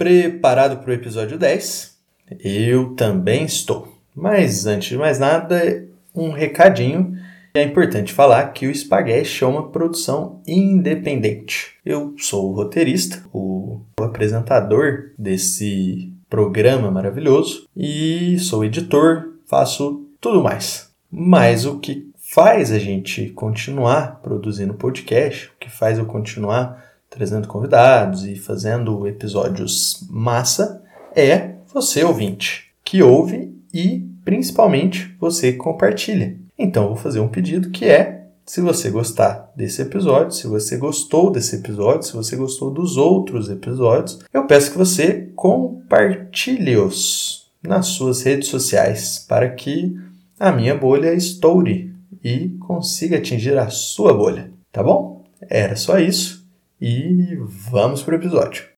Preparado para o episódio 10? Eu também estou. Mas antes de mais nada, um recadinho. É importante falar que o Spaghetti é uma produção independente. Eu sou o roteirista, o apresentador desse programa maravilhoso e sou editor, faço tudo mais. Mas o que faz a gente continuar produzindo podcast, o que faz eu continuar trazendo convidados e fazendo episódios massa, é você ouvinte, que ouve e principalmente você compartilha. Então vou fazer um pedido que é se você gostar desse episódio, se você gostou desse episódio, se você gostou dos outros episódios, eu peço que você compartilhe-os nas suas redes sociais para que a minha bolha estoure e consiga atingir a sua bolha, tá bom? Era só isso e vamos para o episódio.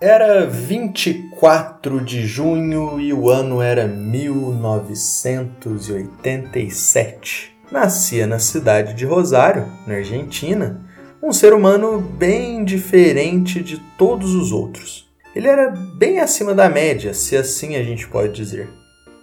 Era 24 de junho e o ano era 1987. Nascia na cidade de Rosário, na Argentina, um ser humano bem diferente de todos os outros. Ele era bem acima da média, se assim a gente pode dizer.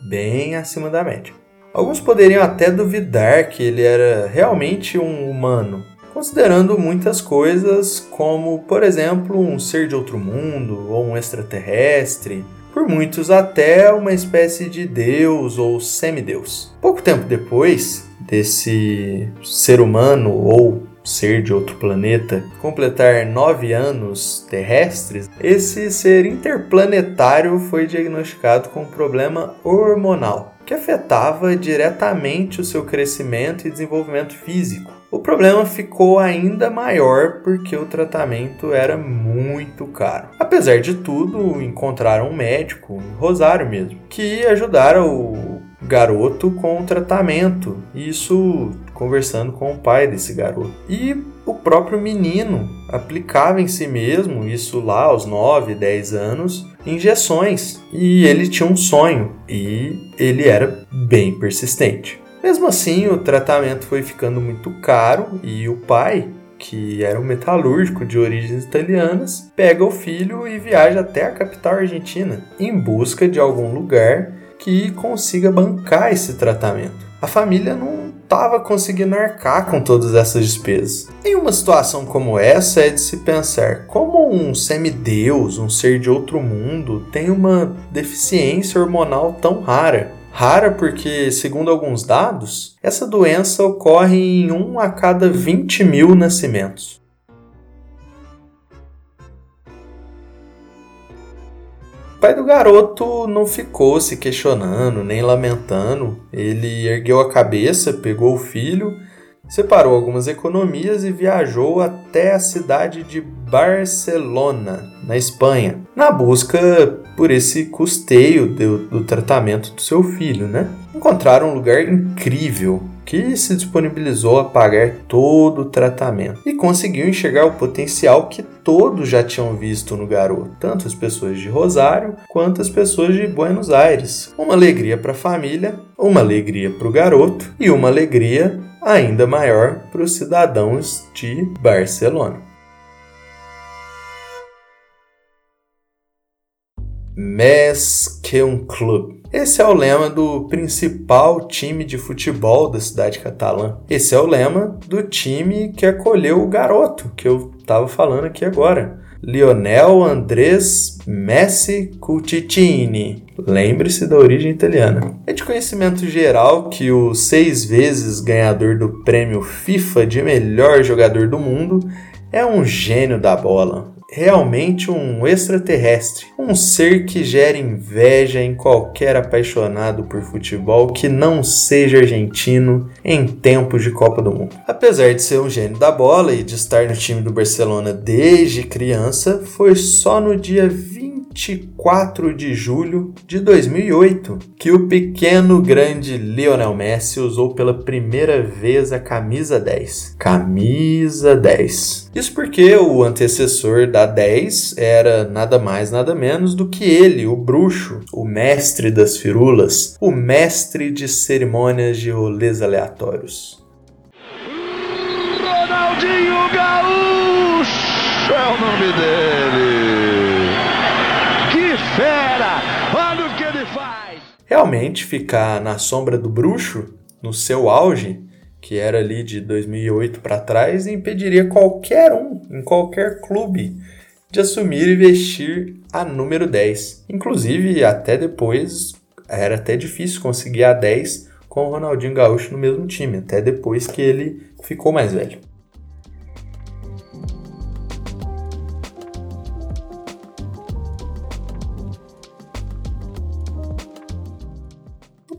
Bem acima da média. Alguns poderiam até duvidar que ele era realmente um humano, considerando muitas coisas como, por exemplo, um ser de outro mundo ou um extraterrestre, por muitos até uma espécie de deus ou semideus. Pouco tempo depois desse ser humano ou ser de outro planeta completar nove anos terrestres, esse ser interplanetário foi diagnosticado com um problema hormonal que afetava diretamente o seu crescimento e desenvolvimento físico. O problema ficou ainda maior porque o tratamento era muito caro. Apesar de tudo, encontraram um médico, em Rosário mesmo, que ajudara o garoto com tratamento. Isso conversando com o pai desse garoto. E o próprio menino aplicava em si mesmo, isso lá aos 9, 10 anos, injeções. E ele tinha um sonho e ele era bem persistente. Mesmo assim, o tratamento foi ficando muito caro e o pai, que era um metalúrgico de origens italianas, pega o filho e viaja até a capital argentina em busca de algum lugar que consiga bancar esse tratamento. A família não estava conseguindo arcar com todas essas despesas. Em uma situação como essa, é de se pensar como um semideus, um ser de outro mundo, tem uma deficiência hormonal tão rara. Rara porque, segundo alguns dados, essa doença ocorre em 1 a cada 20 mil nascimentos. Pai do garoto não ficou se questionando nem lamentando. Ele ergueu a cabeça, pegou o filho, separou algumas economias e viajou até a cidade de Barcelona, na Espanha, na busca por esse custeio do, do tratamento do seu filho, né? Encontraram um lugar incrível que se disponibilizou a pagar todo o tratamento e conseguiu enxergar o potencial que todos já tinham visto no garoto, tanto as pessoas de Rosário quanto as pessoas de Buenos Aires. Uma alegria para a família, uma alegria para o garoto e uma alegria ainda maior para os cidadãos de Barcelona. Mais que um clube. Esse é o lema do principal time de futebol da cidade catalã. Esse é o lema do time que acolheu o garoto que eu estava falando aqui agora. Lionel Andrés Messi Cucitini. Lembre-se da origem italiana. É de conhecimento geral que o seis vezes ganhador do prêmio FIFA de melhor jogador do mundo é um gênio da bola realmente um extraterrestre, um ser que gera inveja em qualquer apaixonado por futebol que não seja argentino em tempos de Copa do Mundo. Apesar de ser um gênio da bola e de estar no time do Barcelona desde criança, foi só no dia 20 24 de julho de 2008 que o pequeno grande Lionel Messi usou pela primeira vez a camisa 10. Camisa 10. Isso porque o antecessor da 10 era nada mais nada menos do que ele, o bruxo, o mestre das firulas, o mestre de cerimônias de rolês aleatórios. Ronaldinho Gaúcho é o nome dele. Fera! Olha o que ele faz! Realmente ficar na sombra do bruxo, no seu auge, que era ali de 2008 para trás, impediria qualquer um, em qualquer clube, de assumir e vestir a número 10. Inclusive, até depois, era até difícil conseguir a 10 com o Ronaldinho Gaúcho no mesmo time, até depois que ele ficou mais velho.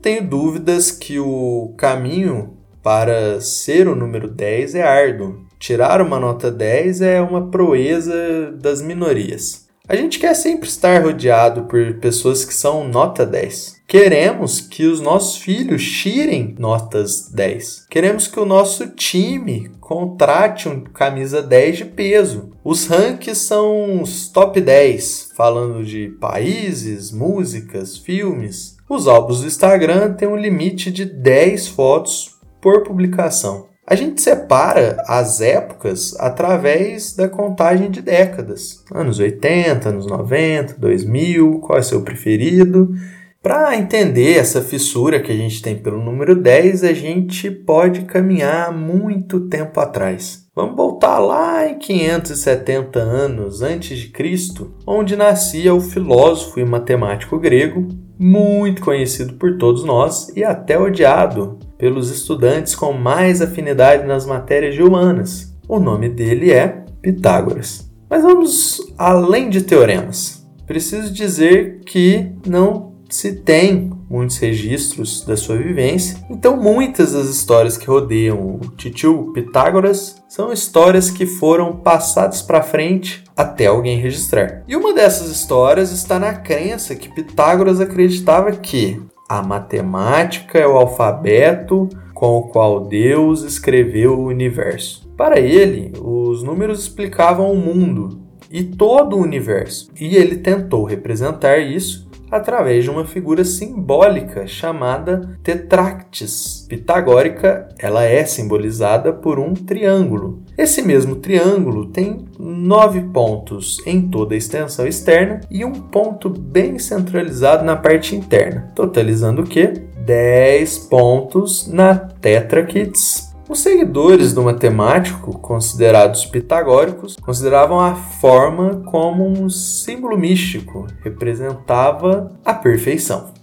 Tenho dúvidas que o caminho para ser o número 10 é árduo. Tirar uma nota 10 é uma proeza das minorias. A gente quer sempre estar rodeado por pessoas que são nota 10. Queremos que os nossos filhos tirem notas 10. Queremos que o nosso time contrate um camisa 10 de peso. Os rankings são os top 10, falando de países, músicas, filmes. Os álbuns do Instagram têm um limite de 10 fotos por publicação. A gente separa as épocas através da contagem de décadas. Anos 80, anos 90, 2000, qual é seu preferido? Para entender essa fissura que a gente tem pelo número 10, a gente pode caminhar muito tempo atrás. Vamos voltar lá em 570 anos antes de Cristo, onde nascia o filósofo e matemático grego, muito conhecido por todos nós e até odiado pelos estudantes com mais afinidade nas matérias de humanas. O nome dele é Pitágoras. Mas vamos além de teoremas. Preciso dizer que não se tem muitos registros da sua vivência, então muitas das histórias que rodeiam o titio Pitágoras são histórias que foram passadas para frente até alguém registrar. E uma dessas histórias está na crença que Pitágoras acreditava que a matemática é o alfabeto com o qual Deus escreveu o universo. Para ele, os números explicavam o mundo e todo o universo, e ele tentou representar isso através de uma figura simbólica chamada tetractis. Pitagórica, ela é simbolizada por um triângulo. Esse mesmo triângulo tem nove pontos em toda a extensão externa e um ponto bem centralizado na parte interna, totalizando o que? 10 pontos na tetraquites os seguidores do matemático, considerados pitagóricos, consideravam a forma como um símbolo místico, representava a perfeição.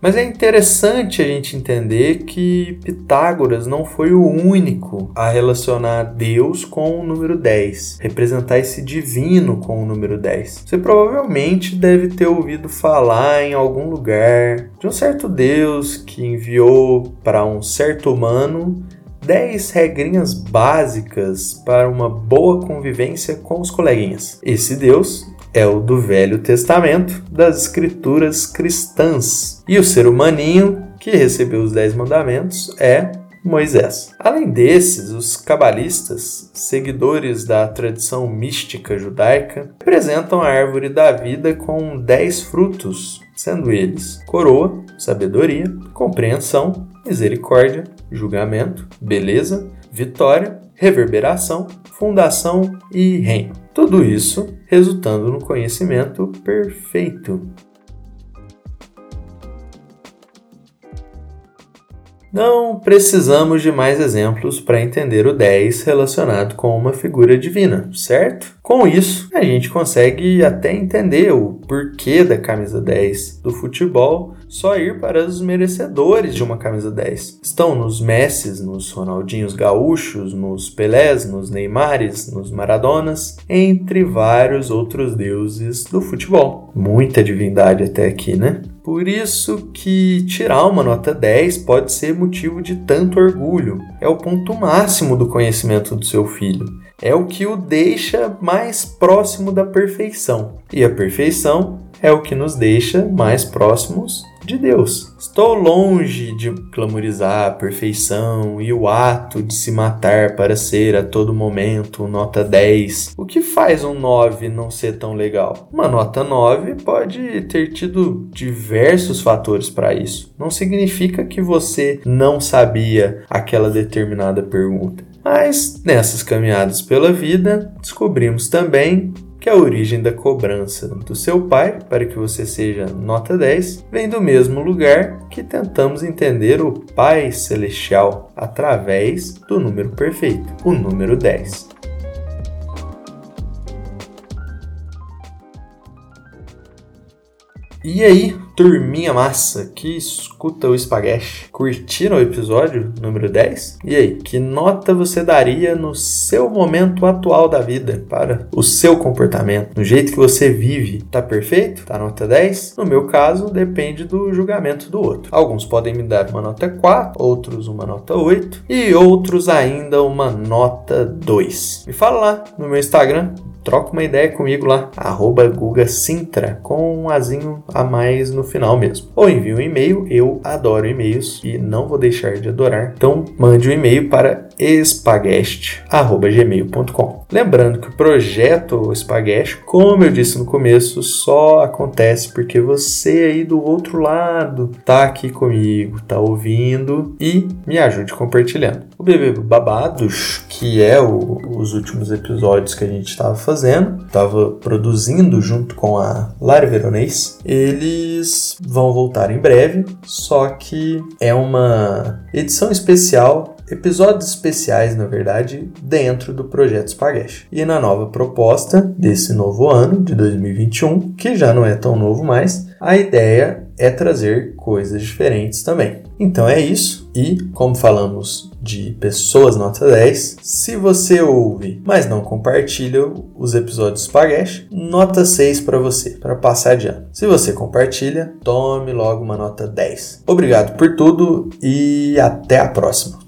Mas é interessante a gente entender que Pitágoras não foi o único a relacionar Deus com o número 10, representar esse divino com o número 10. Você provavelmente deve ter ouvido falar em algum lugar de um certo Deus que enviou para um certo humano 10 regrinhas básicas para uma boa convivência com os coleguinhas. Esse Deus é o do Velho Testamento das Escrituras cristãs. E o ser humaninho que recebeu os Dez Mandamentos é Moisés. Além desses, os cabalistas, seguidores da tradição mística judaica, representam a árvore da vida com dez frutos, sendo eles coroa, sabedoria, compreensão, misericórdia, julgamento, beleza, vitória, reverberação, fundação e reino. Tudo isso resultando no conhecimento perfeito. Não precisamos de mais exemplos para entender o 10 relacionado com uma figura divina, certo? Com isso, a gente consegue até entender o porquê da camisa 10 do futebol só ir para os merecedores de uma camisa 10. Estão nos Messis, nos Ronaldinhos Gaúchos, nos Pelés, nos Neymares, nos Maradonas, entre vários outros deuses do futebol. Muita divindade até aqui, né? Por isso que tirar uma nota 10 pode ser motivo de tanto orgulho. É o ponto máximo do conhecimento do seu filho. É o que o deixa mais próximo da perfeição. E a perfeição é o que nos deixa mais próximos de Deus. Estou longe de glamorizar a perfeição e o ato de se matar para ser a todo momento nota 10. O que faz um 9 não ser tão legal? Uma nota 9 pode ter tido diversos fatores para isso. Não significa que você não sabia aquela determinada pergunta. Mas nessas caminhadas pela vida, descobrimos também que a origem da cobrança do seu pai para que você seja nota 10 vem do mesmo lugar que tentamos entender o Pai Celestial através do número perfeito, o número 10. E aí, turminha massa que escuta o espaguete, curtiram o episódio número 10? E aí, que nota você daria no seu momento atual da vida para o seu comportamento, no jeito que você vive? Tá perfeito? Tá nota 10? No meu caso, depende do julgamento do outro. Alguns podem me dar uma nota 4, outros uma nota 8 e outros ainda uma nota 2. Me fala lá no meu Instagram, troca uma ideia comigo lá, arroba com um azinho a mais no final mesmo. Ou envie um e-mail, eu adoro e-mails e não vou deixar de adorar. Então mande um e-mail para espaguete@gmail.com. Lembrando que o projeto Espaguete, como eu disse no começo, só acontece porque você aí do outro lado tá aqui comigo, tá ouvindo e me ajude compartilhando. O Bebê Babados, que é o, os últimos episódios que a gente estava fazendo, estava produzindo junto com a Lara Veronês, eles vão voltar em breve, só que é uma edição especial episódios especiais, na verdade, dentro do projeto Spaghetti. E na nova proposta desse novo ano, de 2021, que já não é tão novo mais, a ideia é trazer coisas diferentes também. Então é isso, e como falamos de pessoas nota 10, se você ouve, mas não compartilha os episódios Spaghetti, nota 6 para você, para passar ano. Se você compartilha, tome logo uma nota 10. Obrigado por tudo e até a próxima.